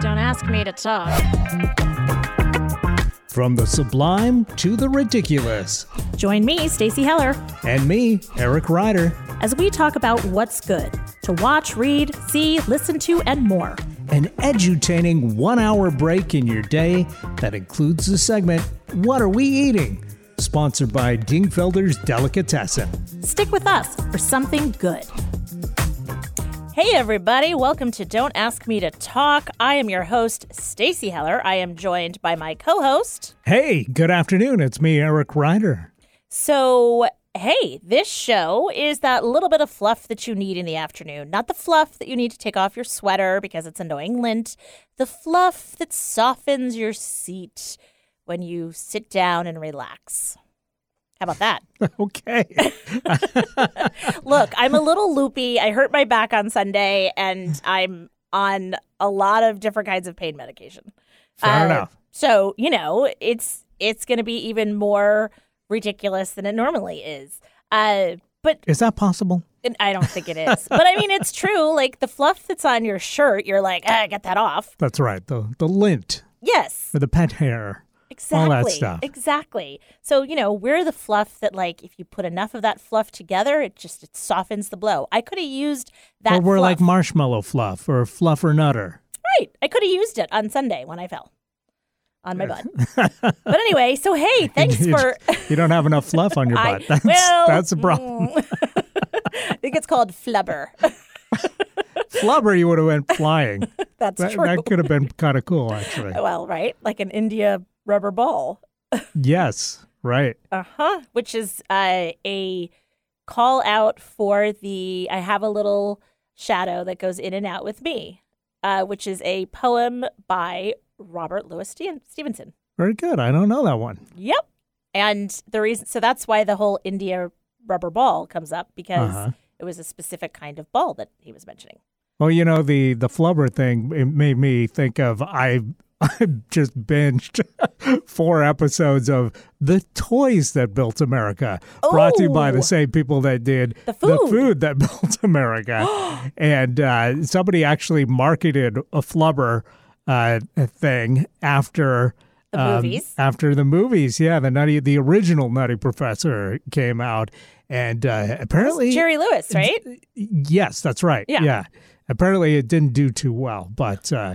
Don't ask me to talk. From the sublime to the ridiculous. Join me, Stacy Heller, And me, Eric Ryder. as we talk about what's good to watch, read, see, listen to, and more. An edutaining one hour break in your day that includes the segment, What Are We Eating? Sponsored by Dingfelder's Delicatessen. Stick with us for something good. Hey everybody, welcome to Don't Ask Me to Talk. I am your host, Stacy Heller. I am joined by my co-host. Hey, good afternoon. It's me, Eric Ryder. So, hey, this show is that little bit of fluff that you need in the afternoon. Not the fluff that you need to take off your sweater because it's annoying lint. The fluff that softens your seat when you sit down and relax. How about that? Okay. Look, I'm a little loopy. I hurt my back on Sunday and I'm on a lot of different kinds of pain medication. Fair Uh, enough. So, you know, it's it's going to be even more ridiculous than it normally is. Uh but Is that possible? and I don't think it is. but I mean, it's true. Like the fluff that's on your shirt, you're like, ah, get that off. That's right. The the lint Yes, or the pet hair. Exactly. all that stuff. Exactly. So you know, we're the fluff that, like, if you put enough of that fluff together, it just it softens the blow. I could have used that. or we're like marshmallow fluff or Fluffernutter. right. I could have used it on Sunday when I fell on my butt. but anyway, so hey, thanks you, for. you don't have enough fluff on your butt. That's, well, that's a problem. mm. I think it's called flubber. Flubber, you would have went flying. That's That, true. that could have been kind of cool, actually. well, right, like an India rubber ball. Yes, right. Uh huh. Which is uh, a call out for the I have a little shadow that goes in and out with me, uh, which is a poem by Robert Louis Stevenson. Very good. I don't know that one. Yep. And the reason, so that's why the whole India rubber ball comes up because Uh-huh. it was a specific kind of ball that he was mentioning. Well, you know the the flubber thing. It made me think of I. I just binged four episodes of the toys that built America, brought to you by the same people that did The food. that built America. and uh, somebody actually marketed a flubber uh, thing after The um, movies. After the movies, yeah, the nutty, the original Nutty Professor came out, and uh, apparently, Jerry Lewis, right? yes, that's right. Yeah. apparently it didn't do too well, but uh,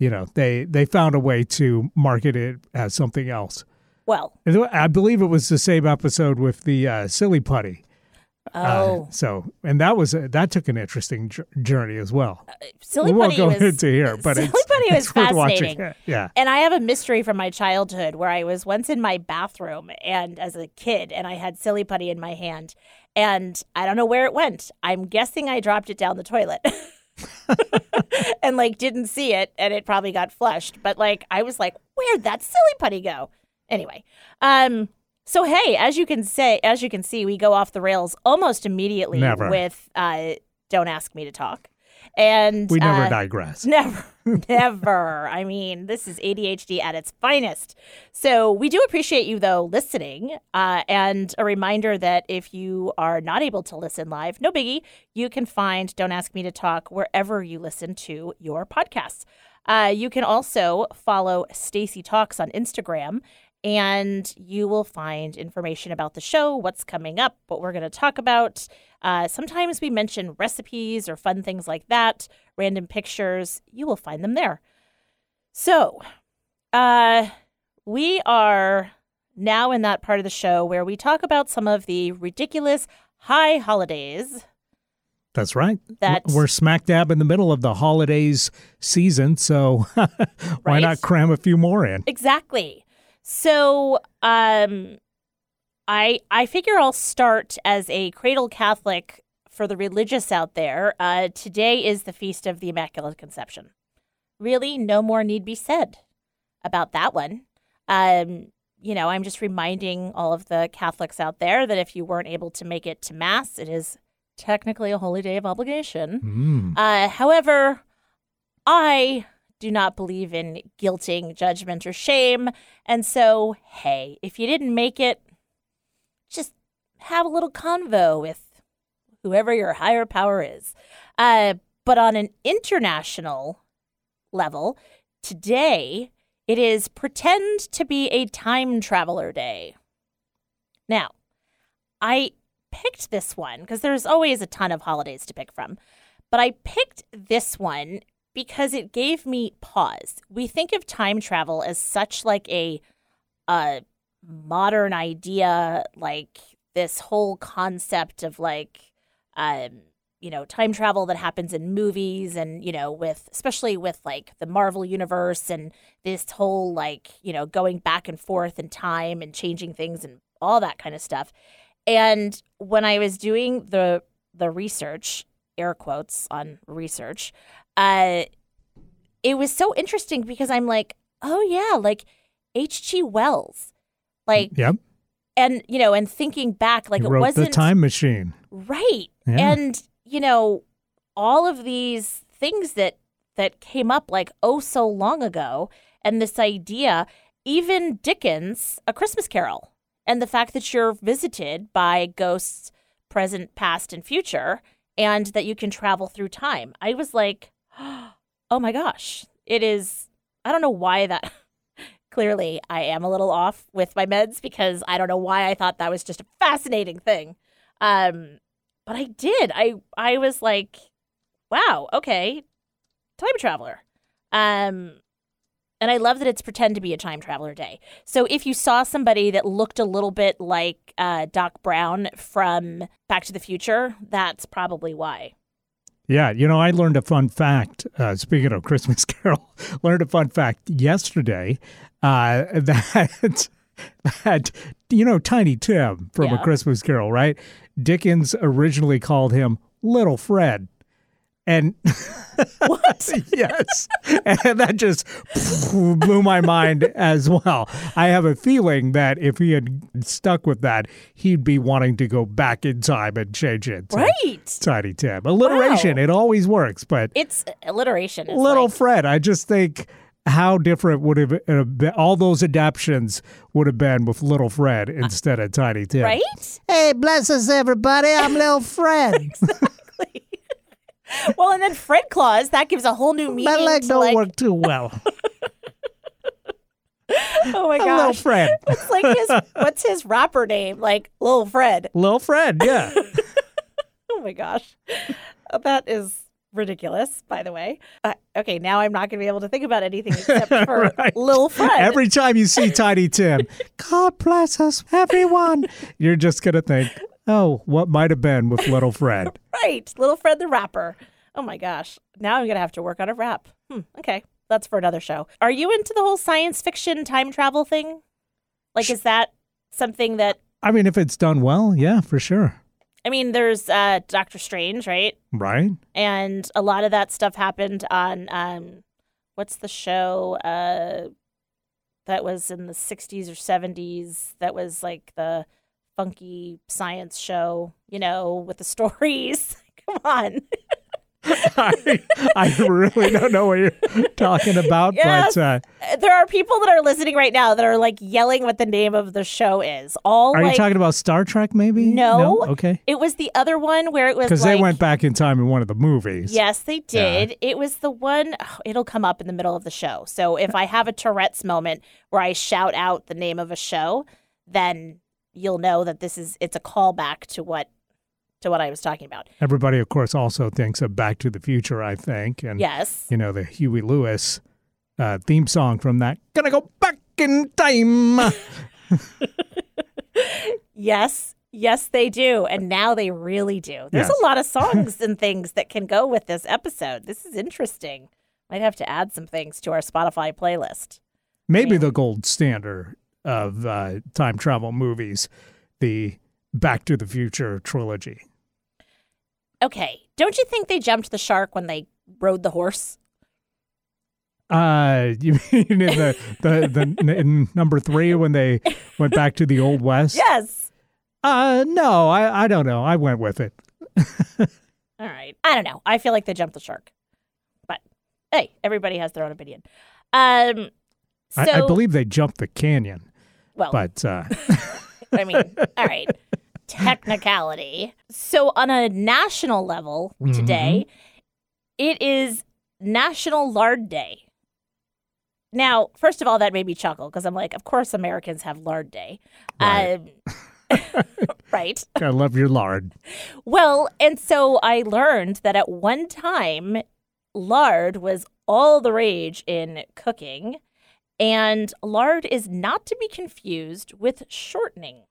you know they they found a way to market it as something else. Well, I believe it was the same episode with the uh, silly putty. Uh, oh, so and that was a, that took an interesting jour- journey as well. Silly putty. we won't go was into here, but Silly it's, Putty was it's fascinating. Yeah. And I have a mystery from my childhood where I was once in my bathroom and as a kid and I had silly putty in my hand and I don't know where it went. I'm guessing I dropped it down the toilet. and like didn't see it and it probably got flushed. But like I was like, where'd that silly putty go? Anyway. Um so hey, as you can say as you can see, we go off the rails almost immediately Never. with uh don't ask me to talk. And We never uh, digress. Never, never. I mean, this is ADHD at its finest. So, we do appreciate you, though, listening. Uh, and a reminder that if you are not able to listen live, no biggie, you can find Don't Ask Me to Talk wherever you listen to your podcasts. Uh, you can also follow Stacy Talks on Instagram, and you will find information about the show, what's coming up, what we're going to talk about. Uh, sometimes we mention recipes or fun things like that, random pictures. You will find them there. So, uh, we are now in that part of the show where we talk about some of the ridiculous high holidays. That's right. That- We're smack dab in the middle of the holidays season, so why Right? not cram a few more in? Exactly. So, um, I I figure I'll start as a cradle Catholic for the religious out there. Uh, today is the feast of the Immaculate Conception. Really, no more need be said about that one. Um, you know, I'm just reminding all of the Catholics out there that if you weren't able to make it to Mass, it is technically a holy day of obligation. Mm. Uh, however, I do not believe in guilting, judgment, or shame. And so, hey, if you didn't make it, just have a little convo with whoever your higher power is. Uh, but on an international level, today it is pretend to be a time traveler day. Now, I picked this one because there's always a ton of holidays to pick from, but I picked this one because it gave me pause. We think of time travel as such like a a modern idea, like this whole concept of like um you know time travel that happens in movies and you know with especially with like the Marvel universe and this whole like you know going back and forth in time and changing things and all that kind of stuff. And when I was doing the the research, air quotes on research, uh, it was so interesting because I'm like, oh yeah, like H.G. Wells, like, Yep. and you know, and thinking back, like he it wasn't the time machine. right, Yeah. and you know, all of these things that that came up like oh so long ago, and this idea, even Dickens, A Christmas Carol, and the fact that you're visited by ghosts, present, past, and future, and that you can travel through time. I was like, oh my gosh, it is. I don't know why that. Clearly, I am a little off with my meds because I don't know why I thought that was just a fascinating thing. Um, but I did. I I was like, wow, okay, time traveler. Um, and I love that it's pretend to be a time traveler day. So if you saw somebody that looked a little bit like uh, Doc Brown from Back to the Future, that's probably why. Yeah, you know, I learned a fun fact. Uh, speaking of Christmas Carol, learned a fun fact yesterday uh, that that you know Tiny Tim from Yeah. A Christmas Carol, right? Dickens originally called him Little Fred, and What? yes, and that just blew my mind as well. I have a feeling that if he had stuck with that, he'd be wanting to go back in time and change it. to right. Tiny Tim. Alliteration, Wow. it always works, but It's alliteration. Little like, Fred, I just think how different would have uh, been, all those adaptions would have been with little Fred instead of Tiny Tim. right? Hey, bless us, everybody. I'm little Fred. well, and then Fred Claus, that gives a whole new meaning. My leg don't like, work too well. Oh my gosh. little. Fred. It's like his what's his rapper name? Like Lil Fred. little Fred, yeah. Oh my gosh. That is ridiculous, by the way. Uh, okay, now I'm not going to be able to think about anything except for Right. Lil Fred. Every time you see Tiny Tim, God bless us, everyone, you're just going to think, oh, what might have been with little Fred. right. Little Fred the rapper. Oh my gosh. Now I'm going to have to work on a rap. Hmm, okay. That's for another show. Are you into the whole science fiction time travel thing? Like, is that something that, I mean, if it's done well, yeah, for sure. I mean, there's uh, Doctor Strange, right? Right? and a lot of that stuff happened on um what's the show uh that was in the 60s or 70s that was like the funky science show you know with the stories come on I, I really don't know what you're talking about, Yes. but uh, there are people that are listening right now that are like yelling what the name of the show is all are like you talking about Star Trek maybe? No. Okay. it was the other one where it was Because like, they went back in time in one of the movies. Yes, they did. It was the one, oh, it'll come up in the middle of the show. So if I have a Tourette's moment where I shout out the name of a show, then you'll know that this is it's a callback to what to what I was talking about. Everybody, of course, also thinks of Back to the Future, I think. And, Yes. you know, the Huey Lewis uh, theme song from that. Gonna go back in time. Yes. Yes, they do. And now they really do. There's Yes. a lot of songs and things that can go with this episode. This is interesting. Might have to add some things to our Spotify playlist. Maybe the gold standard of uh, time travel movies, the Back to the Future trilogy. Okay. Don't you think they jumped the shark when they rode the horse? Uh, you mean in the, the, the in number three when they went back to the Old West? Yes. Uh, no, I, I don't know. I went with it. All right. I don't know. I feel like they jumped the shark. But hey, everybody has their own opinion. Um so I, I believe they jumped the canyon, well, but uh, I mean, all right. Technicality. So on a national level Mm-hmm. today, it is National Lard Day. Now, first of all, that made me chuckle because I'm like, of course, Americans have Lard Day. Right. Um, right. I love your lard. Well, and so I learned that at one time, lard was all the rage in cooking, and lard is not to be confused with shortening.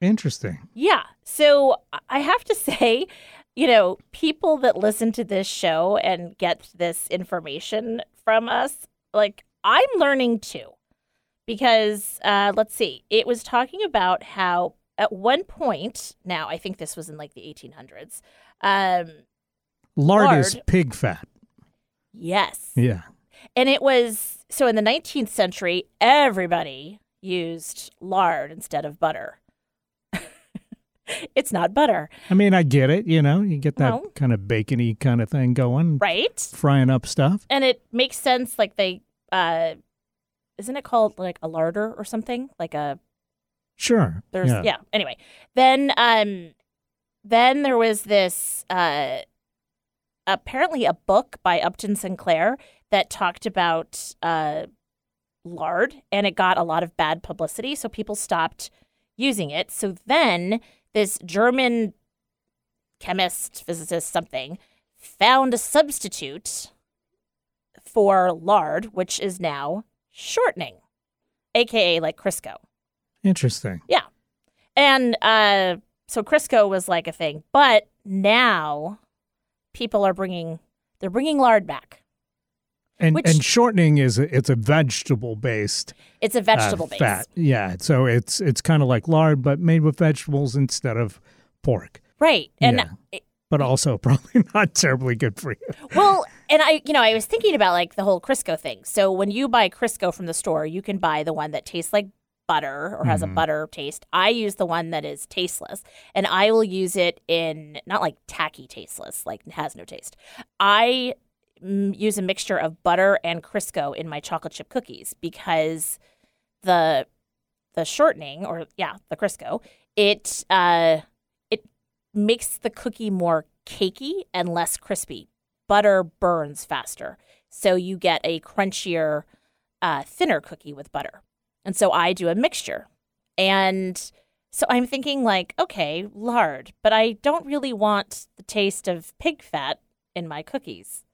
Interesting. Yeah. So I have to say, you know, people that listen to this show and get this information from us, like, I'm learning too. Because uh, let's see, it was talking about how at one point, now I think this was in like the 1800s. Um, Lard, is pig fat. yes. Yeah. And it was so in the 19th century, everybody used lard instead of butter. it's not butter, I mean, I get it. You know, you get that Well- kind of bacony kind of thing going, right? frying up stuff. And it makes sense. Like they, uh, isn't it called like a larder or something? Like a Sure. there's yeah. yeah. Anyway, then um, then there was this uh, apparently a book by Upton Sinclair that talked about uh, lard, and it got a lot of bad publicity, so people stopped using it. So then this German chemist, physicist, something found a substitute for lard, which is now shortening, aka like Crisco. Interesting. Yeah. And uh, so Crisco was like a thing, but now people are bringing they're bringing lard back. And Which- and shortening is a, it's a vegetable based It's a vegetable uh, base. fat. Yeah. So it's it's kind of like lard, but made with vegetables instead of pork. right? And Yeah. it- But also probably not terribly good for you. well, and I you know I was thinking about like the whole Crisco thing. So when you buy Crisco from the store, you can buy the one that tastes like butter or has a mm-hmm. butter taste. I use the one that is tasteless, and I will use it in not like tacky tasteless, like has no taste. I mm, use a mixture of butter and Crisco in my chocolate chip cookies because the the shortening or yeah the Crisco it uh it makes the cookie more cakey and less crispy. Butter burns faster, so you get a crunchier, uh, thinner cookie with butter. And so I do a mixture, and so I'm thinking like, okay, lard, but I don't really want the taste of pig fat in my cookies.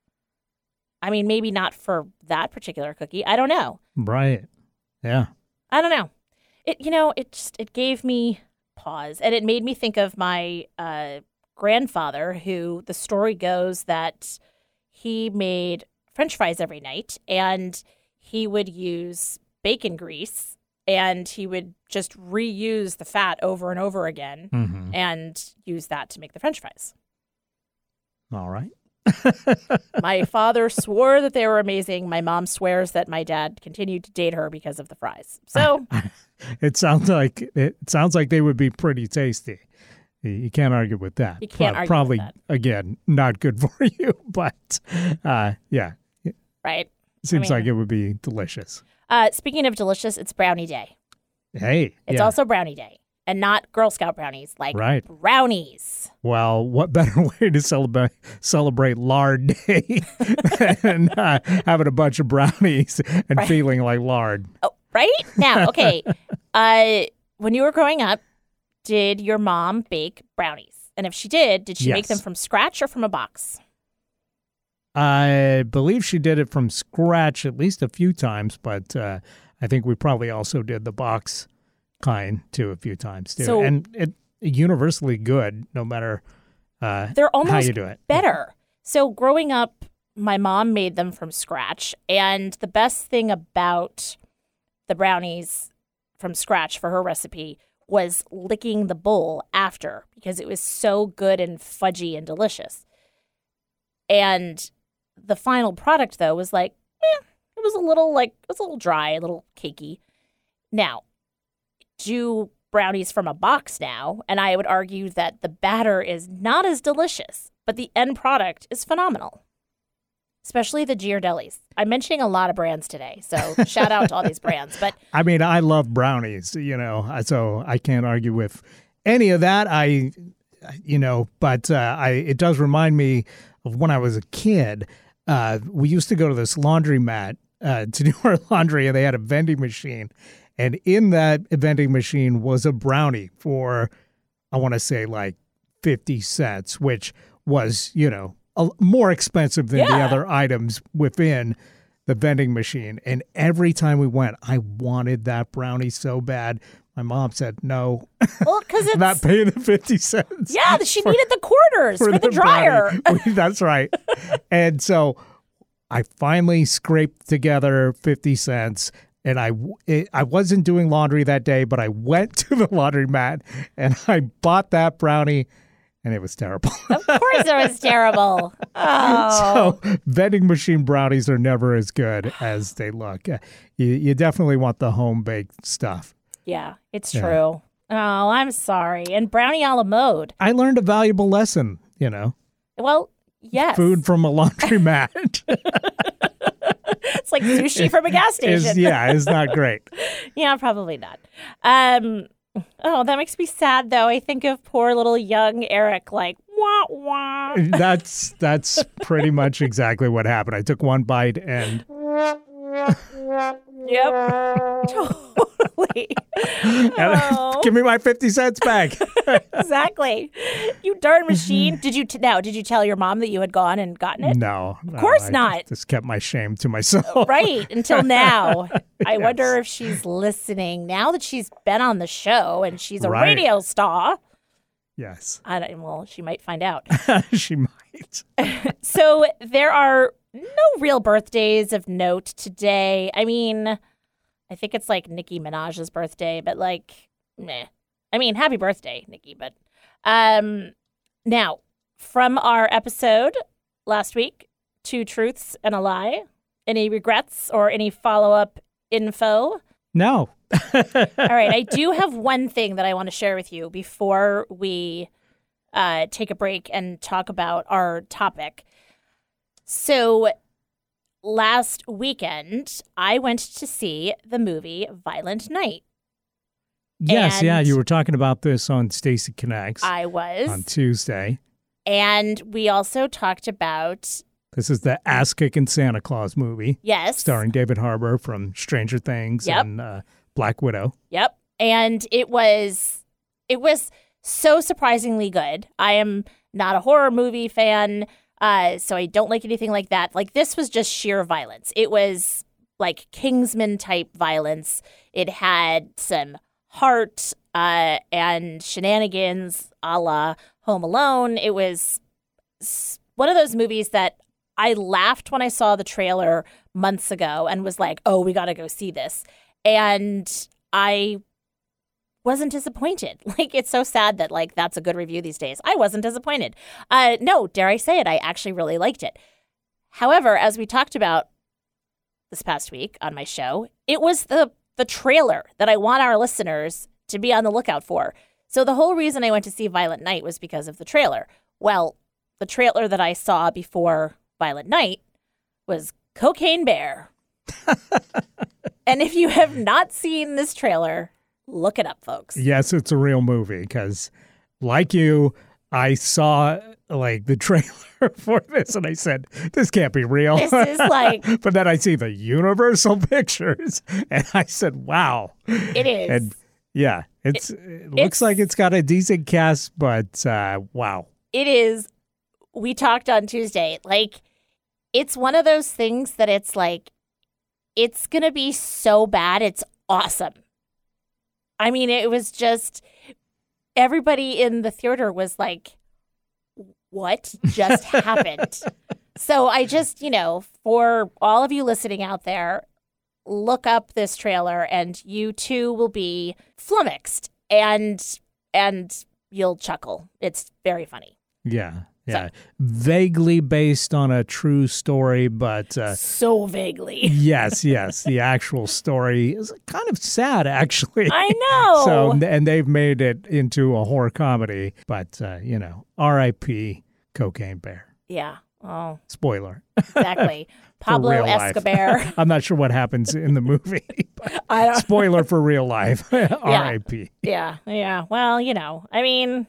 I mean, maybe not for that particular cookie. I don't know. Right. Yeah. I don't know. It you know, it just it gave me pause and it made me think of my uh grandfather who the story goes that he made french fries every night and he would use bacon grease and he would just reuse the fat over and over again hmm and use that to make the french fries. All right. My father swore that they were amazing. My mom swears that my dad continued to date her because of the fries. So, It sounds like it sounds like they would be pretty tasty. You- can't argue with that. You can't argue with Probably that. again not good for you, but uh, yeah, right. seems mean- like it would be delicious. Uh, speaking of delicious, it's brownie day. Hey, It's yeah. also brownie day, and not Girl Scout brownies, like Right. brownies. well, what better way to celebrate celebrate lard day than uh, having a bunch of brownies and Right. feeling like lard? Oh, right now, okay. uh, when you were growing up, did your mom bake brownies? And if she did, did she make them from scratch or from a box? I believe she did it from scratch at least a few times, but uh, I think we probably also did the box kind too a few times too. So- and it universally good no matter uh, They're almost how you do it. better. So growing up, my mom made them from scratch, and the best thing about the brownies from scratch for her recipe was licking the bowl after because it was so good and fudgy and delicious. And the final product though was like, eh, it was a little like it was a little dry, a little cakey. Now, do brownies from a box now, and I would argue that the batter is not as delicious, but the end product is phenomenal. Especially the Ghirardellis. I'm mentioning a lot of brands today, so shout out to all these brands. But I mean, I love brownies, you know, so I can't argue with any of that. I, you know, but uh, I it does remind me of when I was a kid. uh, we used to go to this laundromat uh, to do our laundry, and they had a vending machine, and in that vending machine was a brownie for, I want to say like fifty cents, which was you know a, more expensive than the other items within the vending machine. And every time we went, I wanted that brownie so bad. My mom said, "No, Well, because it's not paying the fifty cents." yeah, she needed the quarters for, the, dryer. That's right. and so I finally scraped together 50 cents and I it, I wasn't doing laundry that day, but I went to the laundromat and I bought that brownie and it was terrible. Of course, it was terrible. Oh, so vending machine brownies are never as good as they look. Uh, You, you definitely want the home baked stuff. yeah, it's Yeah. true. Oh, I'm sorry. And brownie a la mode. I learned a valuable lesson, you know. Well, yes. Food from a laundromat It's like sushi from a gas station. is yeah, it's not great. Yeah, probably not. Um, oh, that makes me sad though. I think of poor little young Eric, like wah wah. That's that's pretty much exactly what happened. I took one bite and Yep, totally. Oh. give me my fifty cents back. exactly. You darn machine. Did you t- now? Did you tell your mom that you had gone and gotten it? no, of course not. Just kept my shame to myself. Right until now. I Yes. wonder if she's listening now that she's been on the show and she's a Right. radio star. Yes, I don't, well, she might find out. she might. So there are no real birthdays of note today. I mean, I think it's like Nicki Minaj's birthday, but like, meh. I mean, happy birthday, Nicki. But um, now from our episode last week, two truths and a lie. Any regrets or any follow up info? No. All right, I do have one thing that I want to share with you before we uh, take a break and talk about our topic. So, last weekend, I went to see the movie Violent Night. Yes, yeah, you were talking about this on Stacy Connects I was. on Tuesday. and we also talked about, This is the ass kicking Santa Claus movie yes. starring David Harbour from Stranger Things Yep. and uh, Black Widow. Yep. And it was it was so surprisingly good. I am not a horror movie fan, uh, so I don't like anything like that. Like this was just sheer violence. It was like Kingsman type violence. It had some heart uh, and shenanigans a la Home Alone. It was one of those movies that I laughed when I saw the trailer months ago and was like, oh, we got to go see this. And I wasn't disappointed. Like it's so sad that like that's a good review these days. I wasn't disappointed. Uh no, dare I say it, I actually really liked it. However, as we talked about this past week on my show, it was the the trailer that I want our listeners to be on the lookout for. So the whole reason I went to see Violent Night was because of the trailer. Well, the trailer that I saw before Violent Night was Cocaine Bear. and if you have not seen this trailer, look it up, folks. Yes, it's a real movie because, like you, I saw like the trailer for this and I said, "This can't be real." This is like- but then I see the Universal Pictures and I said, "Wow!" It is. And yeah, it's it, looks it's- like it's got a decent cast, but uh, wow, it is we talked on Tuesday. Like it's one of those things that it's like it's going to be so bad it's awesome. I mean, it was just everybody in the theater was like what just happened? So I just, you know, for all of you listening out there, look up this trailer and you too will be flummoxed and and you'll chuckle. It's very funny. yeah, yeah, vaguely based on a true story, but. Uh, so vaguely. yes, yes, the actual story is kind of sad, actually. I know. So and they've made it into a horror comedy, but uh, you know, R.I.P. Cocaine Bear. yeah. Oh, Spoiler. exactly. Pablo. Escobar. I'm not sure what happens in the movie. but I don't Spoiler for real life. R.I.P. Yeah. Yeah. Well, you know, I mean,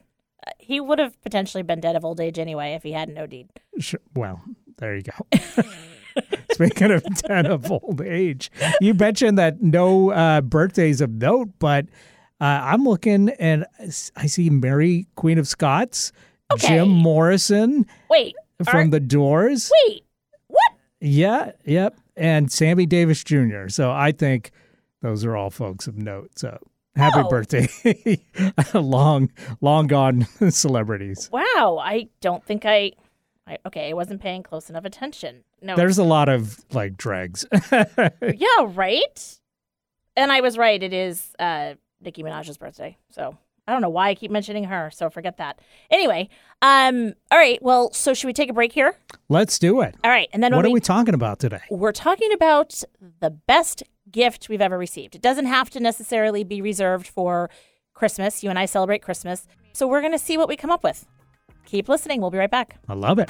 he would have potentially been dead of old age anyway if he hadn't OD'd. Sure. Well, there you go. Speaking of 10 of old age, you mentioned that no uh, birthdays of note, but uh, I'm looking and I see Mary, Queen of Scots, Okay. Jim Morrison Wait, from are- The Doors. wait, what? Yeah, yep. And Sammy Davis Jr. So I think those are all folks of note. So happy Oh. birthday, long, long gone celebrities. Wow, I don't think I. I okay, I wasn't paying close enough attention. No, There's a lot of like dregs. yeah, right. And I was right. It is uh, Nicki Minaj's birthday, so I don't know why I keep mentioning her. So forget that. Anyway, um, all right. Well, so should we take a break here? Let's do it. All right, and then What are we we talking about today? we're talking about the best gift we've ever received. It doesn't have to necessarily be reserved for Christmas. You and I celebrate Christmas. So we're going to see what we come up with. Keep listening. We'll be right back. I love it.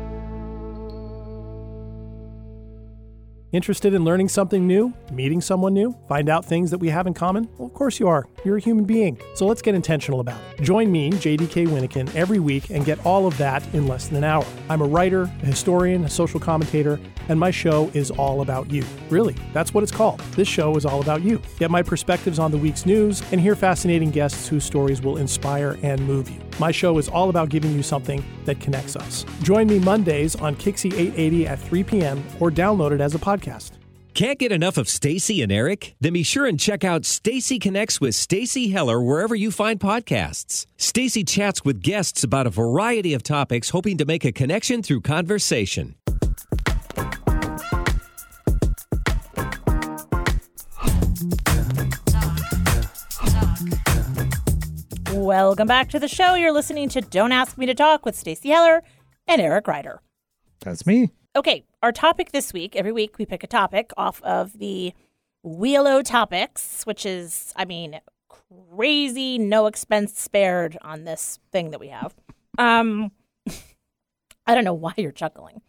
Interested in learning something new? Meeting someone new? Find out things that we have in common? Well, of course you are. You're a human being. So let's get intentional about it. Join me, JDK Winnikin, every week and get all of that in less than an hour. I'm a writer, a historian, a social commentator, and my show is all about you. Really, that's what it's called. This show is all about you. Get my perspectives on the week's news and hear fascinating guests whose stories will inspire and move you. My show is all about giving you something that connects us. Join me Mondays on Kixie 880 at 3 p.m. or download it as a podcast. Can't get enough of Stacy and Eric? Then be sure and check out Stacy Connects with Stacy Heller wherever you find podcasts. Stacy chats with guests about a variety of topics, hoping to make a connection through conversation. Welcome back to the show. You're listening to Don't Ask Me to Talk with Stacy Heller and Eric Ryder. That's me. Okay, our topic this week, every week we pick a topic off of the Wheelo Topics, which is, I mean, crazy, no expense spared on this thing that we have. Um, I don't know why you're chuckling.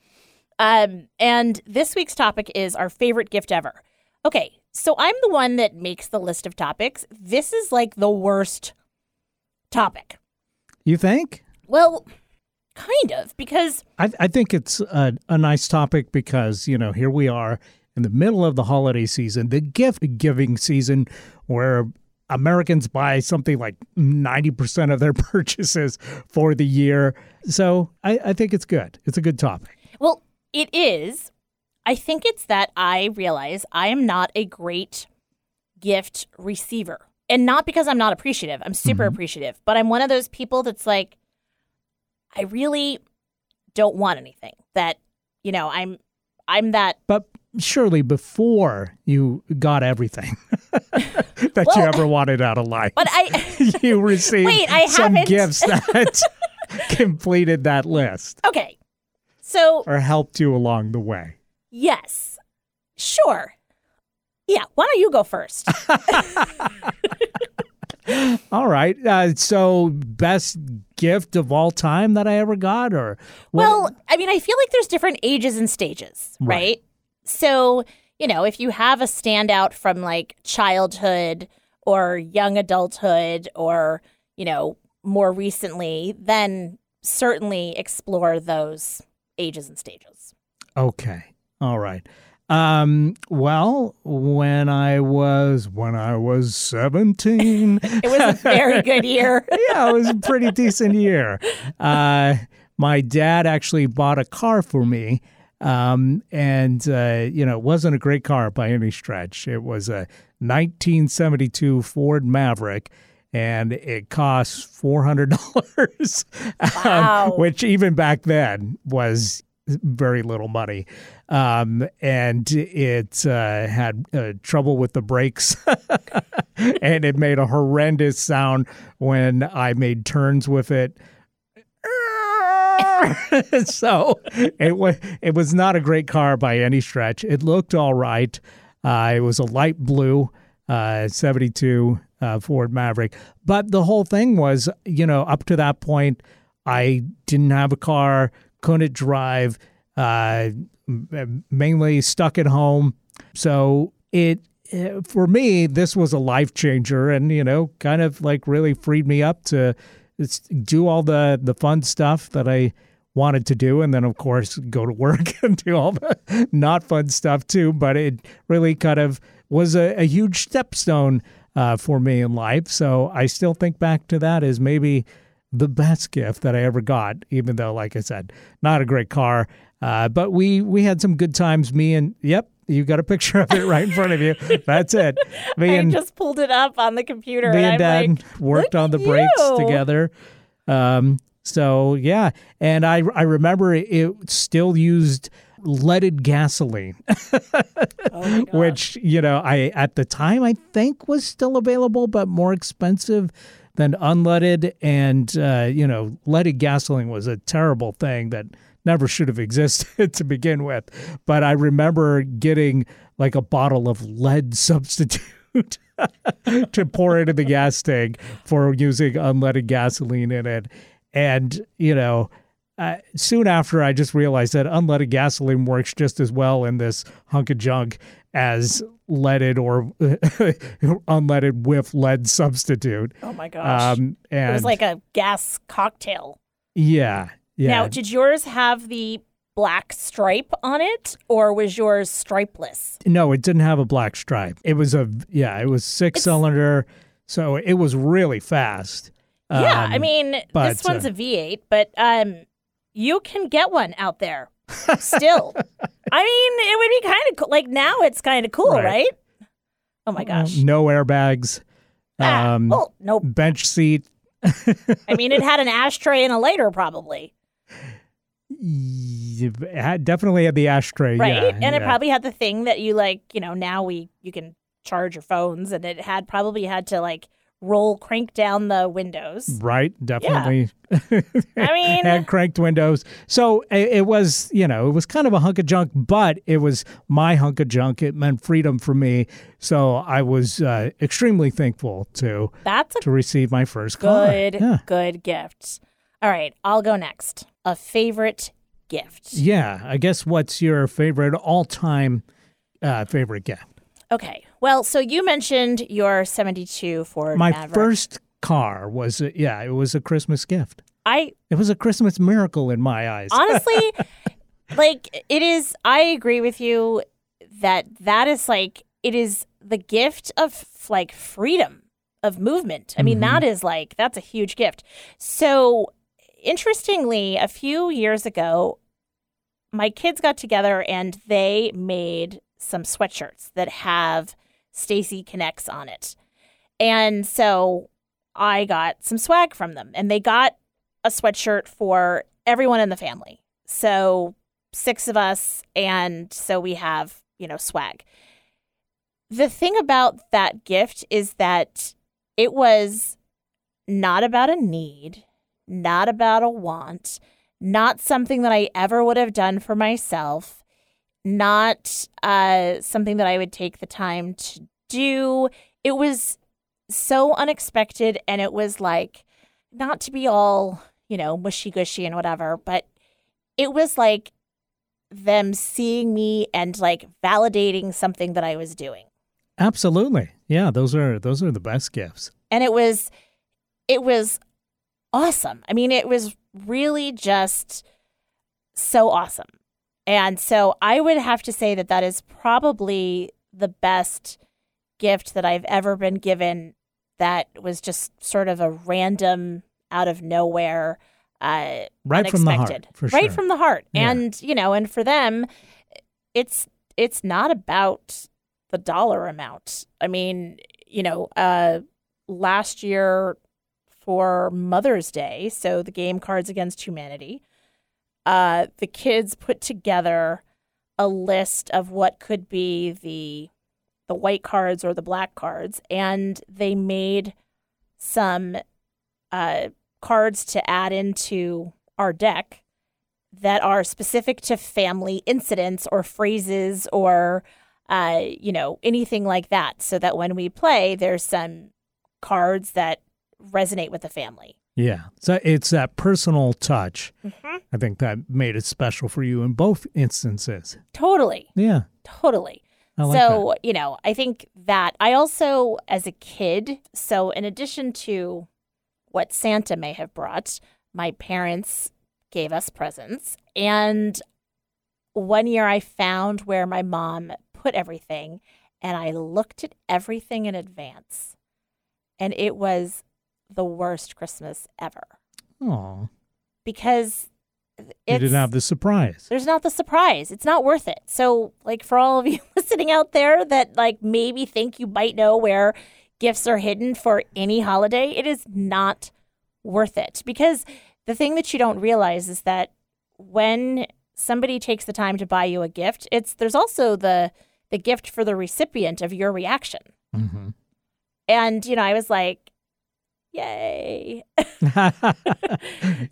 Um, and this week's topic is our favorite gift ever. Okay, so I'm the one that makes the list of topics. This is like the worst topic. You think? Well, kind of, because I, I think it's a, a nice topic because, you know, here we are in the middle of the holiday season, the gift giving season, where Americans buy something like 90% of their purchases for the year. So I, I think it's good. It's a good topic. Well, it is. I think it's that I realize I am not a great gift receiver. And not because I'm not appreciative. I'm super mm-hmm. appreciative, but I'm one of those people that's like I really don't want anything. That, you know, I'm I'm that But surely before you got everything that you ever wanted out of life, but I you received Wait, I some haven't- gifts that completed that list Okay. So, or helped you along the way. yes. Sure. Yeah, why don't you go first? All right. Uh, so, best gift of all time that I ever got, or what- Well, I mean, I feel like there's different ages and stages, right? Right. So, you know, if you have a standout from like childhood or young adulthood or, you know, more recently, then certainly explore those ages and stages. okay, all right. Um, well, when I was when I was seventeen, It was a very good year. yeah, it was a pretty decent year. Uh, my dad actually bought a car for me. Um, and, uh, you know, it wasn't a great car by any stretch. It was a 1972 Ford Maverick and it cost $400, Wow. which even back then was very little money. Um, and it uh, had uh, trouble with the brakes and it made a horrendous sound when I made turns with it. so it was it was not a great car by any stretch. It looked all right. Uh, it was a light blue uh, 72 uh, Ford Maverick, but the whole thing was, you know, up to that point, I didn't have a car, couldn't drive, uh, mainly stuck at home. So it uh, for me, this was a life changer, and you know, kind of like really freed me up to do all the the fun stuff that I wanted to do, and then of course go to work and do all the not fun stuff too. But it really kind of was a, a huge stepstone uh, for me in life. So I still think back to that as maybe the best gift that I ever got, even though, like I said, not a great car. Uh, but we we had some good times. Me and yep, you got a picture of it right in front of you. That's it. Me and, I just pulled it up on the computer. Me and, Dad like, worked on the brakes together. Um, so yeah, and I I remember it still used leaded gasoline, oh which you know I at the time I think was still available, but more expensive than unleaded. And uh, you know, leaded gasoline was a terrible thing that never should have existed to begin with. But I remember getting like a bottle of lead substitute. to pour into the gas tank for using unleaded gasoline in it. And, you know, uh, soon after, I just realized that unleaded gasoline works just as well in this hunk of junk as leaded or unleaded with lead substitute. Oh my gosh! Um, and it was like a gas cocktail. Yeah, yeah. Now, did yours have the black stripe on it, or was yours stripeless? No, it didn't have a black stripe. It was a yeah, it was six it's, cylinder, so it was really fast. Yeah, um, I mean, but, this one's uh, a V8, but um, you can get one out there still. I mean, it would be kind of cool. Like now, it's kind of cool, right. right? Oh my gosh! no airbags. Ah, um, well, no bench seat. I mean, it had an ashtray and a lighter, probably. It definitely had the ashtray, right? Yeah, and yeah. it probably had the thing that you like. You know, now we you can charge your phones, and it had probably had to like roll crank down the windows. Right, definitely. Yeah. I mean, had cranked windows. So it, it, was, you know, it was kind of a hunk of junk, but it was my hunk of junk. It meant freedom for me. So I was uh, extremely thankful to That's to receive my first good, car. Yeah. good gift. All right, I'll go next. A favorite gift. Yeah, I guess what's your favorite all-time uh, favorite gift? Okay. Well, so you mentioned your 72 Ford My Maverick. first car was, a, yeah, it was a Christmas gift. I It was a Christmas miracle in my eyes. honestly, like it is I agree with you that that is like it is the gift of like freedom of movement. I mean, Mhm. that is like that's a huge gift. So, interestingly, a few years ago, my kids got together and they made some sweatshirts that have Stacy Connects on it. And so I got some swag from them and they got a sweatshirt for everyone in the family. So six of us and so we have, you know, swag. The thing about that gift is that it was not about a need, not about a want, not something that I ever would have done for myself not uh, something that I would take the time to do. It was so unexpected, and it was like not to be all, you know, mushy gushy and whatever, but it was like them seeing me and like validating something that I was doing. Absolutely. Yeah, those are those are the best gifts. And it was it was awesome. I mean, it was really just so awesome. And so I would have to say that that is probably the best gift that I've ever been given that was just sort of a random out of nowhere uh right unexpected. from the heart for right from the heart Yeah. and you know and for them it's it's not about the dollar amount i mean you know uh last year for mother's day so the game cards against humanity uh, the kids put together a list of what could be the the white cards or the black cards, and they made some uh, cards to add into our deck. that are specific to family incidents or phrases or uh, you know anything like that so that when we play there's some cards that resonate with the family Yeah. So it's that personal touch. mm-hmm. I think that made it special for you in both instances. totally Yeah. totally like so you know i think that i also as a kid so in addition to what santa may have brought my parents gave us presents and one year i found where my mom put everything and i looked at everything in advance and it was the worst christmas ever. Oh, because you didn't have the surprise. there's not the surprise. It's not worth it. So, like for all of you listening out there that like maybe think you might know where gifts are hidden for any holiday, it is not worth it because the thing that you don't realize is that when somebody takes the time to buy you a gift, it's there's also the the gift for the recipient of your reaction. hmm And you know, I was like, "Yay!"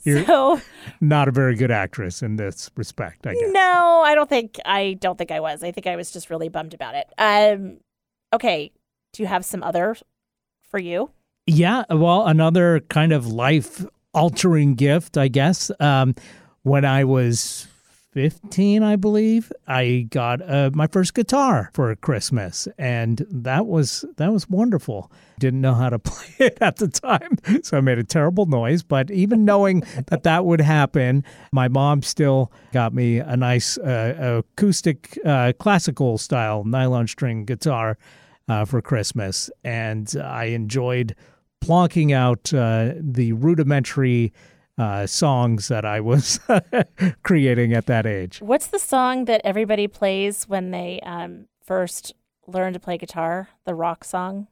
You're so not a very good actress in this respect, I guess. No, I don't think I don't think I was. I think I was just really bummed about it. Um okay, do you have some other for you? Yeah, well, another kind of life altering gift, I guess. Um, when I was 15, I believe, I got uh, my first guitar for Christmas, and that was that was wonderful. Didn't know how to play it at the time, so I made a terrible noise. But even knowing that that would happen, my mom still got me a nice uh, acoustic, uh, classical style nylon string guitar uh, for Christmas, and I enjoyed plonking out uh, the rudimentary uh, songs that I was creating at that age. What's the song that everybody plays when they um first learn to play guitar? The rock song?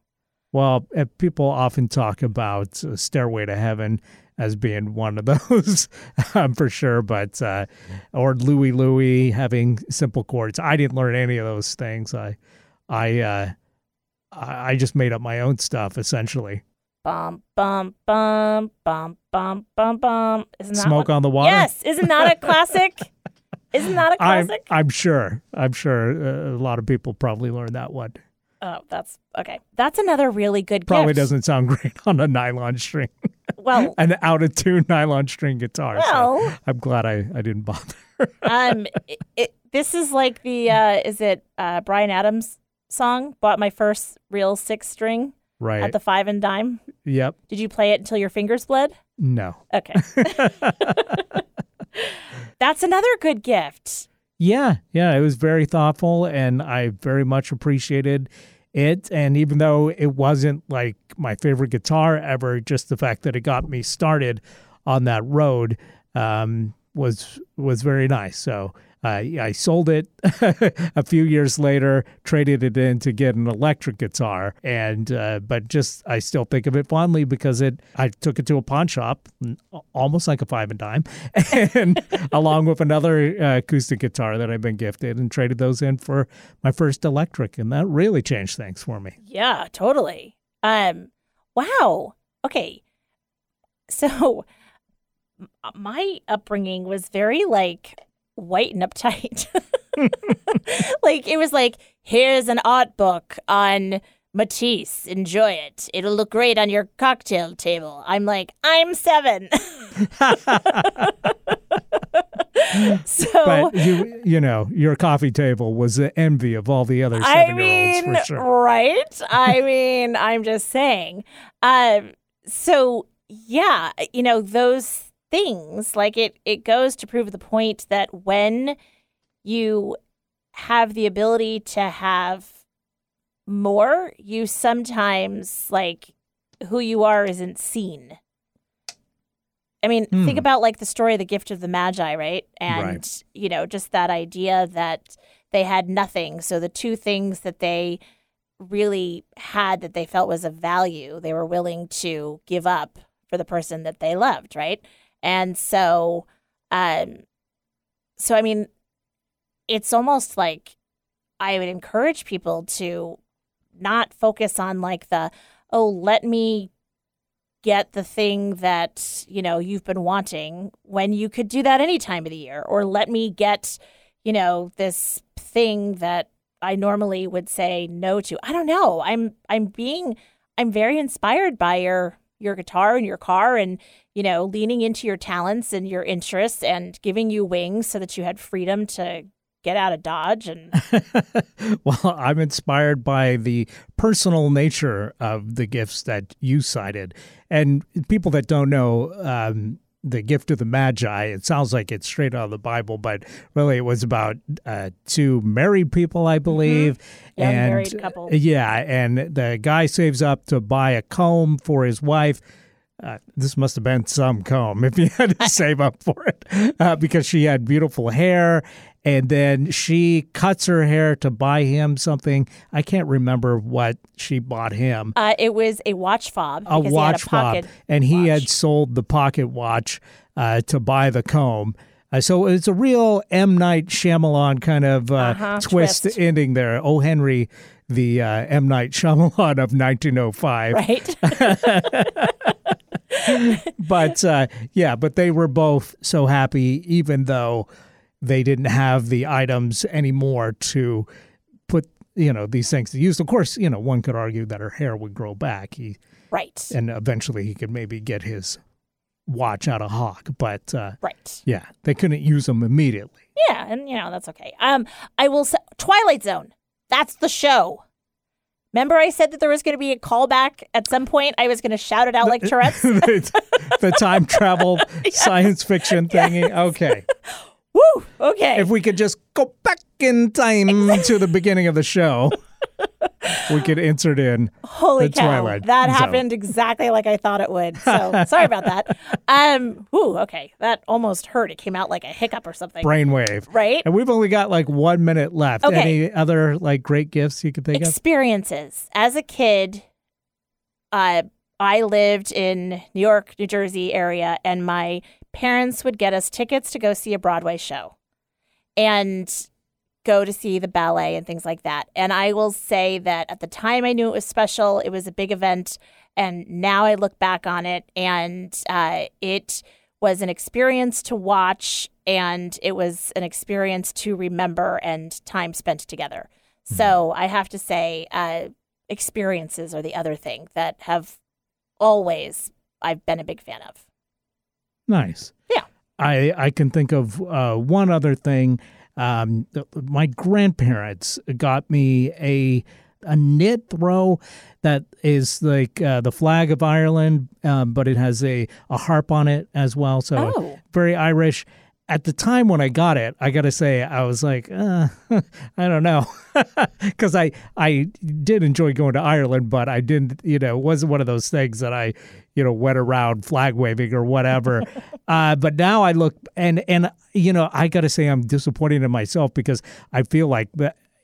Well, uh, people often talk about uh, "Stairway to Heaven" as being one of those, um, for sure. But uh, or Louie Louie having simple chords. I didn't learn any of those things. I, I, uh, I I just made up my own stuff essentially. Bum bum bum bum bum bum bum. Isn't that Smoke one? on the water. Yes, isn't that a classic? isn't that a classic? I'm I'm sure. I'm sure uh, a lot of people probably learned that one. oh, that's okay. That's another really good Probably gift. doesn't sound great on a nylon string, Well, an out of tune nylon string guitar. so well, I'm glad I, I didn't bother. um, it, it, this is like the uh, is it uh, Bryan Adams song? Bought my first real six string right. at the five and dime. yep. Did you play it until your fingers bled? No. Okay, that's another good gift. Yeah. Yeah. It was very thoughtful and I very much appreciated it. And even though it wasn't like my favorite guitar ever, just the fact that it got me started on that road um, was was very nice. So uh, I sold it a few years later, traded it in to get an electric guitar, and uh, but just I still think of it fondly because it I took it to a pawn shop, almost like a five and dime, and along with another uh, acoustic guitar that I've been gifted, and traded those in for my first electric, and that really changed things for me. Yeah, totally. Um, wow. Okay, so my upbringing was very like white and uptight. like it was like, here's an art book on Matisse. Enjoy it. It'll look great on your cocktail table. I'm like, I'm seven. so But you you know your coffee table was the envy of all the other I seven year olds mean, for sure. right? I mean, I'm just saying. Um, so yeah, you know, those things, like it it goes to prove the point that when you have the ability to have more, you sometimes like who you are isn't seen. I mean, think Hmm. about like the story of the gift of the Magi, right? And Right. you know, just that idea that they had nothing. So the two things that they really had that they felt was of value, they were willing to give up for the person that they loved, right? And so um so I mean it's almost like I would encourage people to not focus on like the oh let me get the thing that, you know, you've been wanting when you could do that any time of the year or let me get, you know, this thing that I normally would say no to. I don't know. I'm I'm being I'm very inspired by your your guitar and your car and you know leaning into your talents and your interests and giving you wings so that you had freedom to get out of dodge and well i'm inspired by the personal nature of the gifts that you cited. And people that don't know um, the gift of the magi it sounds like it's straight out of the bible but really it was about uh, two married people i believe mm-hmm. Young and married couple. yeah and the guy saves up to buy a comb for his wife uh, this must have been some comb if he had to save up for it uh, because she had beautiful hair and then she cuts her hair to buy him something. I can't remember what she bought him. Uh, it was a watch fob. A watch a fob, and he watch. had sold the pocket watch uh, to buy the comb. Uh, so it's a real M Night Shyamalan kind of uh, uh-huh, twist, twist, ending there. Oh Henry, the uh, M Night Shyamalan of 1905. Right. but uh, yeah, but they were both so happy, even though they didn't have the items anymore to put you know these things to use. Of course, you know one could argue that her hair would grow back. He right, and eventually he could maybe get his watch out of Hawk, but uh, right, yeah, they couldn't use them immediately. Yeah, and you know that's okay. Um, I will say Twilight Zone. That's the show. Remember, I said that there was going to be a callback at some point. I was going to shout it out like Tourette's. the, the time travel yes. science fiction thingy. Yes. Okay. Woo! Okay. If we could just go back in time to the beginning of the show, we could insert in Holy the cow! Twilight that Zone. happened exactly like I thought it would. So sorry about that. Um. Ooh. Okay. That almost hurt. It came out like a hiccup or something. Brainwave. Right. And we've only got like one minute left. Okay. Any other like great gifts you could think of? Experiences. As a kid, uh, I lived in New York, New Jersey area, and my parents would get us tickets to go see a Broadway show and go to see the ballet and things like that. And I will say that at the time I knew it was special, it was a big event. And now I look back on it and uh, it was an experience to watch and it was an experience to remember and time spent together. Mm-hmm. So I have to say, uh, experiences are the other thing that have always I've been a big fan of. Nice. Yeah. I I can think of uh, one other thing. Um, my grandparents got me a a knit throw that is like uh, the flag of Ireland, um, but it has a, a harp on it as well. So oh. very Irish. At the time when I got it, I got to say I was like, uh, I don't know, because I I did enjoy going to Ireland, but I didn't, you know, it wasn't one of those things that I, you know, went around flag waving or whatever. uh, but now I look and and you know I got to say I'm disappointed in myself because I feel like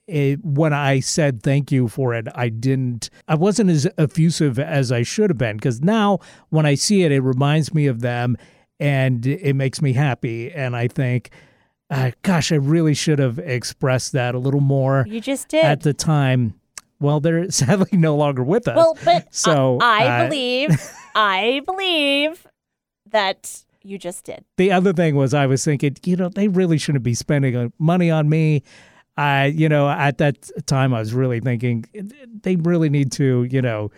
it, when I said thank you for it, I didn't, I wasn't as effusive as I should have been. Because now when I see it, it reminds me of them and it makes me happy. And I think, uh, gosh, I really should have expressed that a little more. You just did. At the time. Well, they're sadly no longer with us. Well, but so I, I uh, believe, I believe that you just did. The other thing was, I was thinking, you know, they really shouldn't be spending uh, money on me. I, you know, at that time, I was really thinking they really need to, you know,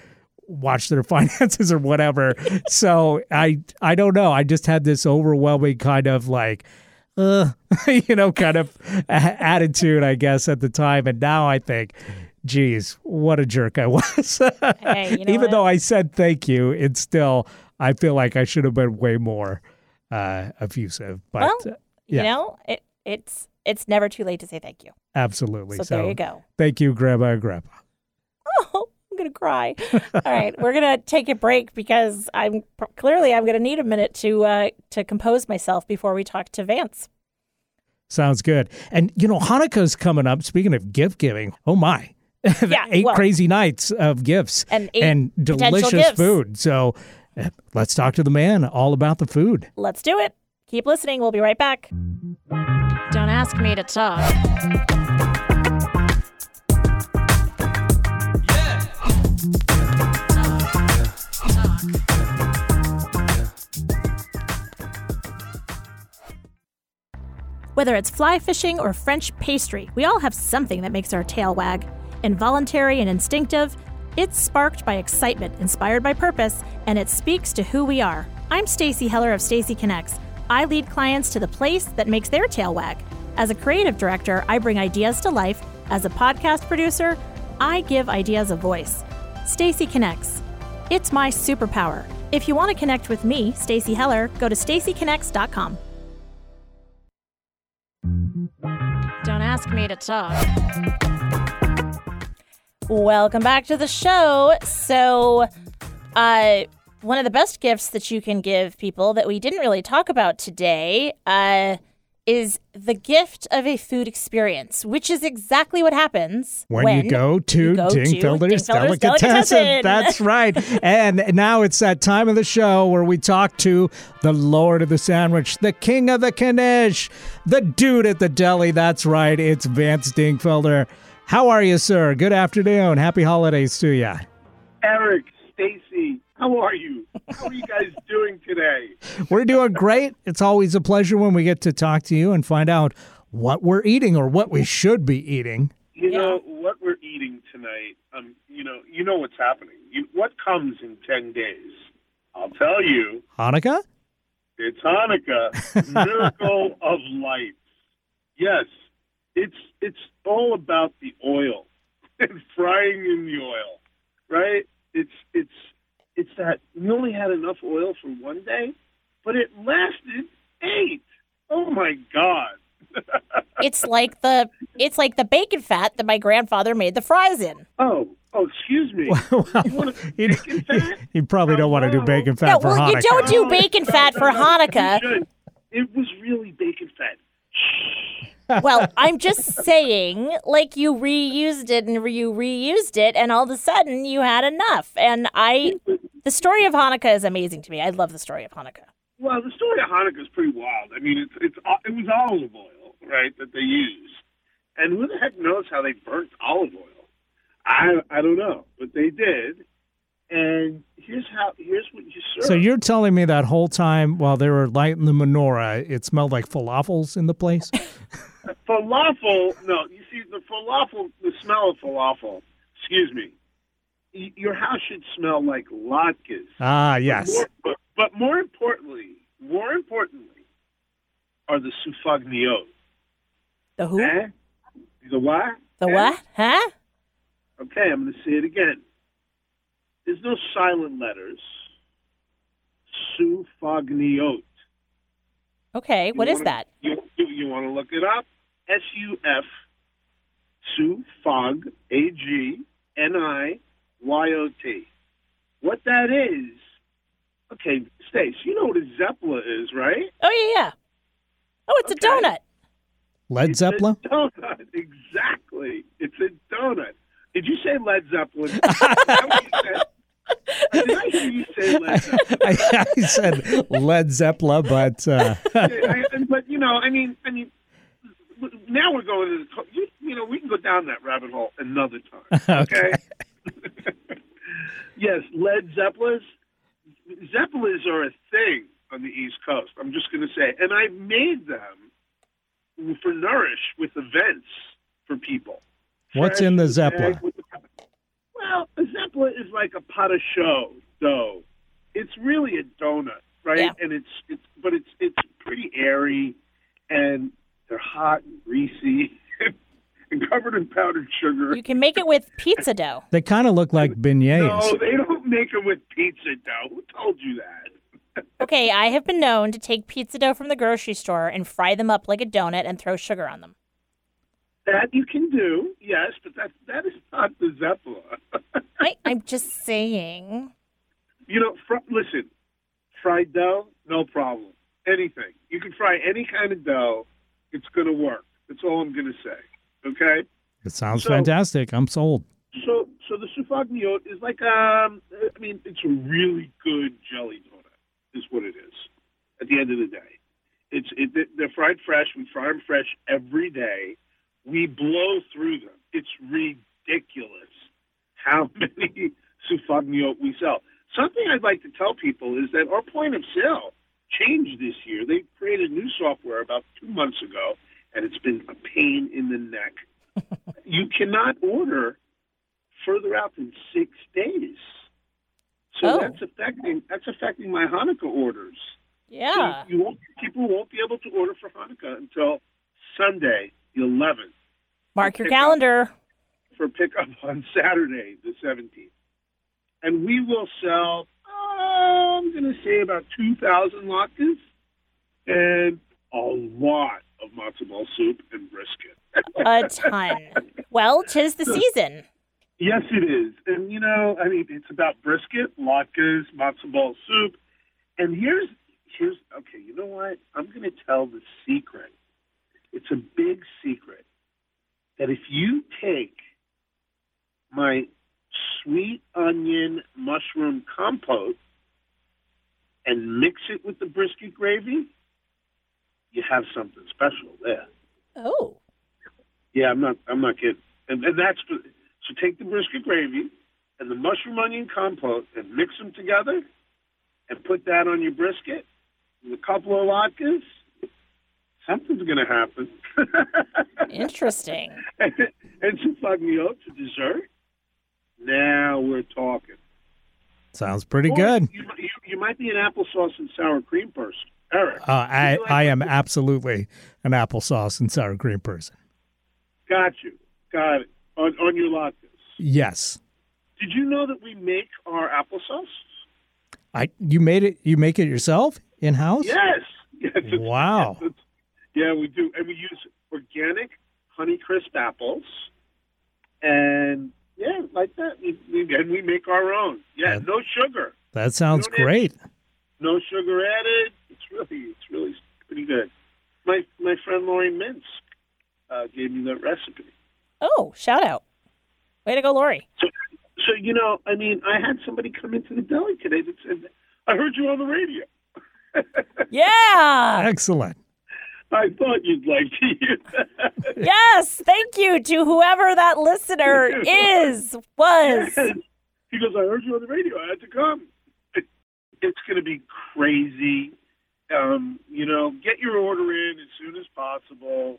watch their finances or whatever. so I, I don't know. I just had this overwhelming kind of like, uh, you know, kind of attitude, I guess, at the time. And now I think, geez, what a jerk I was. Hey, you know Even what? though I said thank you, it's still, I feel like I should have been way more uh, effusive. But Well, uh, yeah, You know, it, it's it's never too late to say thank you. absolutely. So, there you go. Thank you, Grandma and Grandpa. Oh, I'm gonna cry. All right, we're gonna take a break because I'm clearly I'm gonna need a minute to uh, to compose myself before we talk to Vance. Sounds good. And you know, Hanukkah's coming up. Speaking of gift giving, oh my. Yeah, eight well- crazy nights of gifts And eight and delicious gifts. food. So uh, let's talk to the man all about the food. Let's do it. Keep listening. We'll be right back. Don't ask me to talk. Whether it's fly fishing or French pastry, we all have something that makes our tail wag. Involuntary and instinctive, it's sparked by excitement, inspired by purpose, and it speaks to who we are. I'm Stacy Heller of Stacy Connects. I lead clients to the place that makes their tail wag. As a creative director, I bring ideas to life. As a podcast producer, I give ideas a voice. Stacy Connects. It's my superpower. If you want to connect with me, Stacy Heller, go to stacyconnects.com. Don't ask me to talk. Welcome back to the show. So, uh, one of the best gifts that you can give people that we didn't really talk about today uh, is the gift of a food experience, which is exactly what happens when, you go to you go to Dingfelder's Dingfelder's Delicatessen. Delicatessen. That's right. and now it's that time of the show where we talk to the Lord of the Sandwich, the King of the Knish, the dude at the deli. That's right. It's Vance Dingfelder. How are you, sir? Good afternoon. Happy holidays to you. Eric, Stacy, how are you? How are you guys doing today? We're doing great. It's always a pleasure when we get to talk to you and find out what we're eating or what we should be eating. You Yeah. know what we're eating tonight. Um, you know, you know what's happening. You, what comes in ten days? I'll tell you. Hanukkah? It's Hanukkah, miracle of lights. Yes, it's it's all about the oil and frying in the oil, right? It's it's it's that we only had enough oil for one day, but it lasted eight. Oh my god! It's like the it's like the bacon fat that my grandfather made the fries in. oh, oh, excuse me. well, You you, bacon fat? you probably don't want to do bacon fat No, for well, you don't do bacon fat for Hanukkah. It was really bacon fat. Well, I'm just saying, like you reused it and you reused it, and all of a sudden you had enough. And I, the story of Hanukkah is amazing to me. I love the story of Hanukkah. Well, the story of Hanukkah is pretty wild. I mean, it's it's it was olive oil, right, that they used, and who the heck knows how they burnt olive oil? I I don't know, but they did. And here's how here's what you serve. So you're telling me that whole time while they were lighting the menorah, it smelled like falafels in the place? falafel. No, you see the falafel, the smell of falafel. Excuse me. y- Your house should smell like latkes. ah, yes. More, but, but more importantly, more importantly, are the sufganiyot. The who? Eh? The what? The Eh? what? Huh? Okay, I'm going to say it again. There's no silent letters. Sufganiyot. Okay, what You is wanna- that? You, you, you want to look it up? S U F Soufag A G N I Y O T. What that is? Okay, Stace, you know what a Zeppelin is, right? Oh yeah, yeah. Oh, it's Okay. a donut. Led It's Zeppelin? a donut. Exactly. It's a donut. Did you say Led Zeppelin? Is that what you said? Did I hear you say Led Zeppelin? I, I said Led Zeppelin, but uh, I- but you know, I mean, I mean, now we're going to the, you, you know, we can go down that rabbit hole another time. Okay. yes, Led Zeppelins. Zeppelins are a thing on the East Coast. I'm just going to say, and I made them for Nourish with events for people. What's Fresh in the Zeppelin? with the- Well, a Zeppelin is like a pâte à choux dough. It's really a donut, right? Yeah. And it's it's but it's it's pretty airy, and they're hot and greasy, and covered in powdered sugar. You can make it with pizza dough. they kind of look like beignets. No, they don't make them with pizza dough. Who told you that? Okay, I have been known to take pizza dough from the grocery store and fry them up like a donut and throw sugar on them. That you can do, yes, but that that is not the Zeppelin. I, I'm just saying. You know, fr- listen, fried dough, no problem. Anything. You can fry any kind of dough. It's going to work. That's all I'm going to say. Okay? It sounds So- fantastic. I'm sold. So, so the sufganiyot is like, um, I mean, it's a really good jelly donut, is what it is. At the end of the day, it's it, they're fried fresh. We fry them fresh every day. We blow through them. It's ridiculous how many sufganiyot we sell. Something I'd like to tell people is that our point of sale changed this year. They created new software about two months ago, and it's been a pain in the neck. you cannot order further out than six days. So Oh. that's affecting that's affecting my Hanukkah orders. Yeah. So you won't, people won't be able to order for Hanukkah until Sunday, 11th, Mark your calendar. for pickup on Saturday, the 17th. And we will sell, uh, I'm going to say about 2,000 latkes and a lot of matzo ball soup and brisket. A ton. Well, tis the season. Yes, it is. And, you know, I mean, it's about brisket, latkes, matzo ball soup. And here's, here's, okay, you know what? I'm going to tell the secret. It's a big secret that if you take my sweet onion mushroom compote and mix it with the brisket gravy, you have something special there. Oh. Yeah, I'm not. I'm not kidding. And, and that's so. Take the brisket gravy and the mushroom onion compote and mix them together, and put that on your brisket with a couple of latkes. Something's going to happen. Interesting. and, and sufganiyot to dessert. Now we're talking. Sounds pretty Or good. You, you, you might be an applesauce and sour cream person, Eric. Uh, I, like- I am absolutely an applesauce and sour cream person. Got you. Got it. On, on your latkes. Yes. Did you know that we make our applesauce? I you made it you make it yourself in house? Yes. yes it's- Wow. yes, it's- yeah, we do, and we use organic Honeycrisp apples, and yeah, like that. We, we and we make our own. Yeah, Yeah. no sugar, That sounds You don't great. no sugar added. It's really, it's really pretty good. My my friend Lori Mintz uh, gave me that recipe. Oh, shout out. Way to go, Lori. So, so you know, I mean, I had somebody come into the deli today that said, "I heard you on the radio." Yeah. Excellent. I thought you'd like to hear that. Yes. Thank you to whoever that listener is, was. he goes, I heard you on the radio. I had to come. It, it's going to be crazy. Um, you know, get your order in as soon as possible.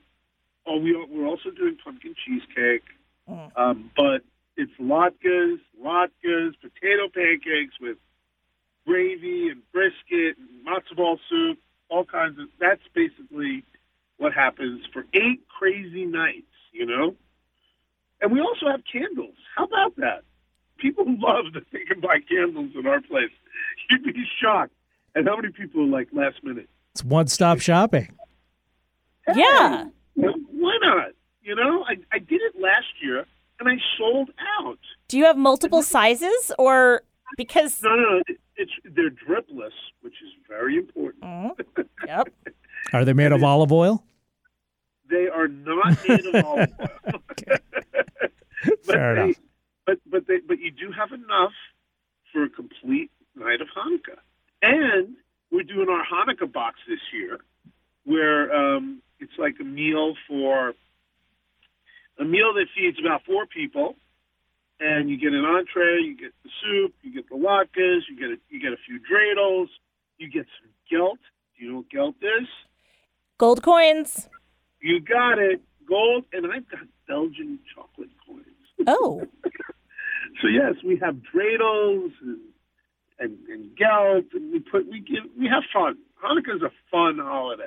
Oh, we, we're also doing pumpkin cheesecake. Mm. Um, but it's latkes, latkes, potato pancakes with gravy and brisket and matzo ball soup, all kinds of. That's basically what happens for eight crazy nights, you know? And we also have candles. How about that? People love that they can buy candles in our place. You'd be shocked at how many people are like last minute. It's one stop shopping. Yeah. Why not? You know, I, I did it last year and I sold out. Do you have multiple sizes or because No, no, no. It, it's they're dripless, which is very important. Mm, Yep. Are they made of olive oil? They are not made of olive oil. but Fair they, enough. But but they, but you do have enough for a complete night of Hanukkah, and we're doing our Hanukkah box this year, where um, it's like a meal for a meal that feeds about four people, and you get an entree, you get the soup, you get the latkes, you get a, you get a few dreidels, you get some gelt. Do you know what gelt is? Gold coins. You got it, gold, and I've got Belgian chocolate coins. Oh. So yes, we have dreidels and and, and gelt, and we put we give we have fun. Hanukkah is a fun holiday,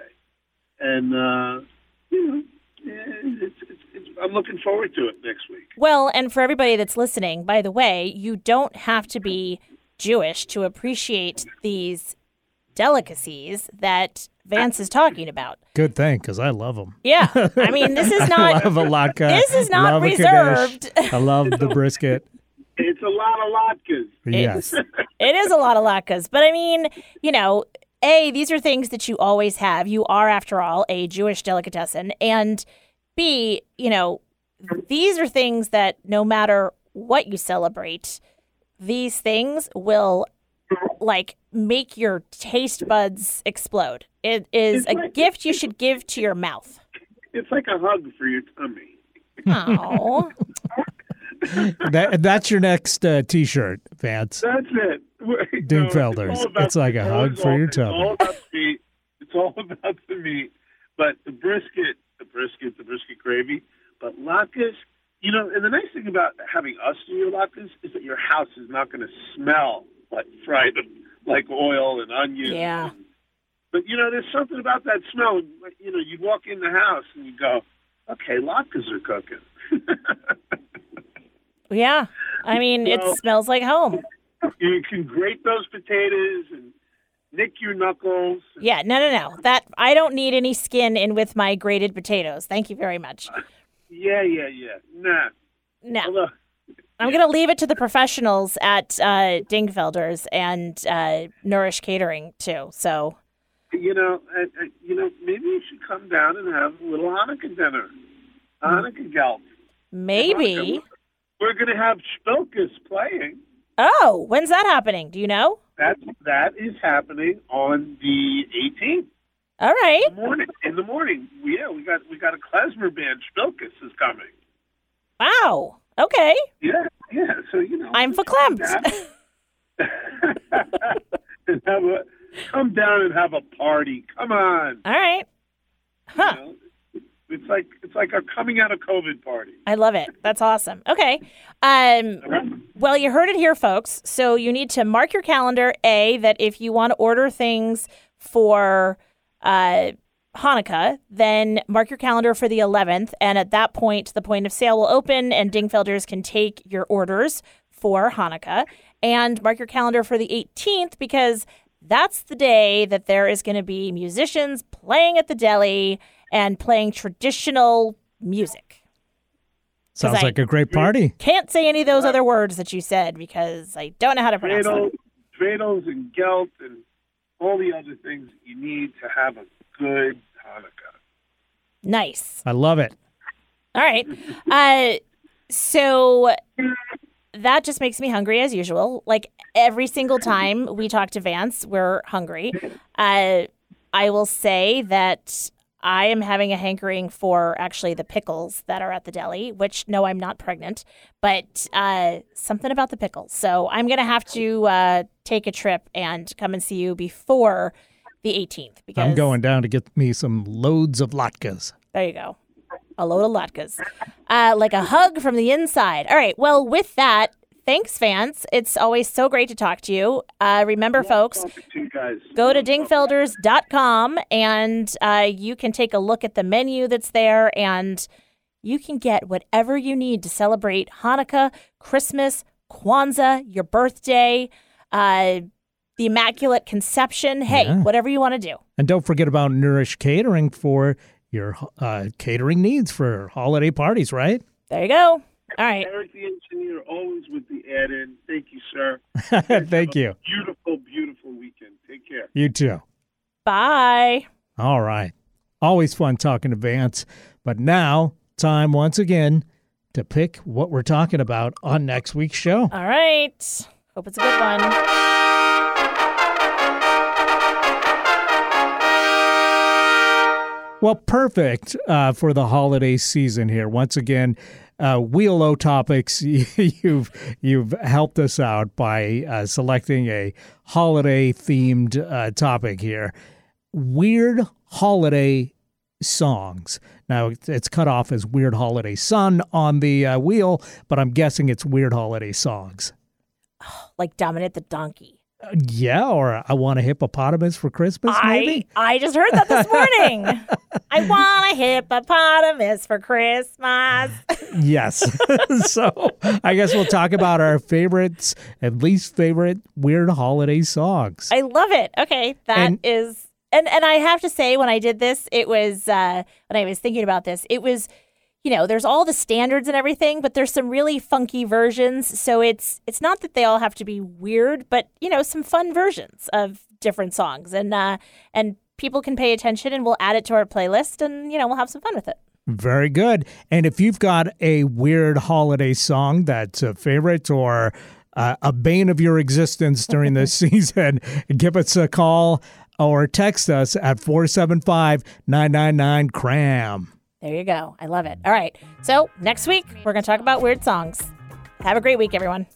and uh, you know, yeah, it's, it's, it's, I'm looking forward to it next week. Well, and for everybody that's listening, by the way, you don't have to be Jewish to appreciate these delicacies that Vance is talking about. Good thing, because I love them. Yeah. I mean, this is not. I not love a latke. Uh, this is not love reserved. I love the brisket. It's a lot of latkes. Yes. it is a lot of latkes, but I mean, you know, A, these are things that you always have. You are, after all, a Jewish delicatessen. And B, you know, these are things that no matter what you celebrate, these things will like make your taste buds explode. It is a gift you should give to your mouth. It's like a hug for your tummy. Oh, that, that's your next uh, T-shirt, Vance. That's it. Dukefelders. all about- It's like a hug always for all- your tummy. it's all about the meat. It's all about the meat. But the brisket, the brisket, the brisket gravy. But latkes, you know, and the nice thing about having us do your latkes is that your house is not going to smell like fried, like oil and onions. Yeah. But you know, there's something about that smell. You know, you walk in the house and you go, "Okay, latkes are cooking." Yeah. I mean, Well- it smells like home. you can grate those potatoes and nick your knuckles. Yeah, no, no, no. That I don't need any skin in with my grated potatoes. Thank you very much. Yeah, yeah, yeah. Nah. No, Although, I'm going to leave it to the professionals at uh, Dingfelders and uh, Nourish Catering too. So, you know, uh, uh, you know, maybe you should come down and have a little Hanukkah dinner, Hanukkah gelt. maybe. We're going to have Spilkus playing. Oh, when's that happening? Do you know? That that is happening on the 18th All right. in the morning. In the morning, yeah, we got we got a klezmer band. Spilkus is coming. Wow. Okay. Yeah, yeah. So you know, I'm verklempt. and have a come down and have a party. Come on. All right. Huh. You know, it's like it's like a coming out of COVID party. I love it. That's awesome. Okay. Um, well, you heard it here, folks. So you need to mark your calendar, A, that if you want to order things for uh, Hanukkah, then mark your calendar for the 11th. And at that point, the point of sale will open and Dingfelders can take your orders for Hanukkah. And mark your calendar for the 18th because that's the day that there is going to be musicians playing at the deli and playing traditional music. Sounds I- like a great party. Can't say any of those other words that you said because I don't know how to pronounce them. Dreidel, dreidels and gelt and all the other things that you need to have a good Hanukkah. Nice. I love it. All right. Uh, so that just makes me hungry as usual. Like every single time we talk to Vance, we're hungry. Uh, I will say that I am having a hankering for actually the pickles that are at the deli, which no, I'm not pregnant, but uh, something about the pickles. So I'm going to have to uh, take a trip and come and see you before the 18th. Because I'm going down to get me some loads of latkes. There you go. A load of latkes. Uh, like a hug from the inside. All right. Well, with that, thanks, fans. It's always so great to talk to you. Uh, remember, folks, Talking to you guys. go to dingfelders.com and uh, you can take a look at the menu that's there and you can get whatever you need to celebrate Hanukkah, Christmas, Kwanzaa, your birthday, uh, the Immaculate Conception. Hey, Yeah. whatever you want to do. And don't forget about Nourish Catering for your uh, catering needs for holiday parties, right? There you go. All right. Eric the engineer, always with the add in. Thank you, sir. Thank you. Beautiful, beautiful weekend. Take care. You too. Bye. All right. Always fun talking to Vance. But now, time once again to pick what we're talking about on next week's show. All right. Hope it's a good one. Well, perfect uh, for the holiday season here. Once again, uh, Wheel O Topics, you've you've helped us out by uh, selecting a holiday themed uh, topic here. Weird holiday songs. Now it's- cut off as Weird Holiday Sun on the uh, wheel, but I'm guessing it's Weird Holiday songs. Like Dominic the donkey. Yeah, or I want a hippopotamus for Christmas, maybe. I I just heard that this morning. I want a hippopotamus for Christmas. Yes. so I guess we'll talk about our favorites and least favorite weird holiday songs. I love it. Okay, that is, And- and and I have to say, when I did this, it was uh, when I was thinking about this, it was, you know, there's all the standards and everything, but there's some really funky versions. So it's it's not that they all have to be weird, but you know, some fun versions of different songs, and uh, and people can pay attention, and we'll add it to our playlist, and you know, we'll have some fun with it. Very good. And if you've got a weird holiday song that's a favorite or uh, a bane of your existence during this season, give us a call or text us at 475 999 CRAM. There you go. I love it. All right. So next week, we're going to talk about weird songs. Have a great week, everyone.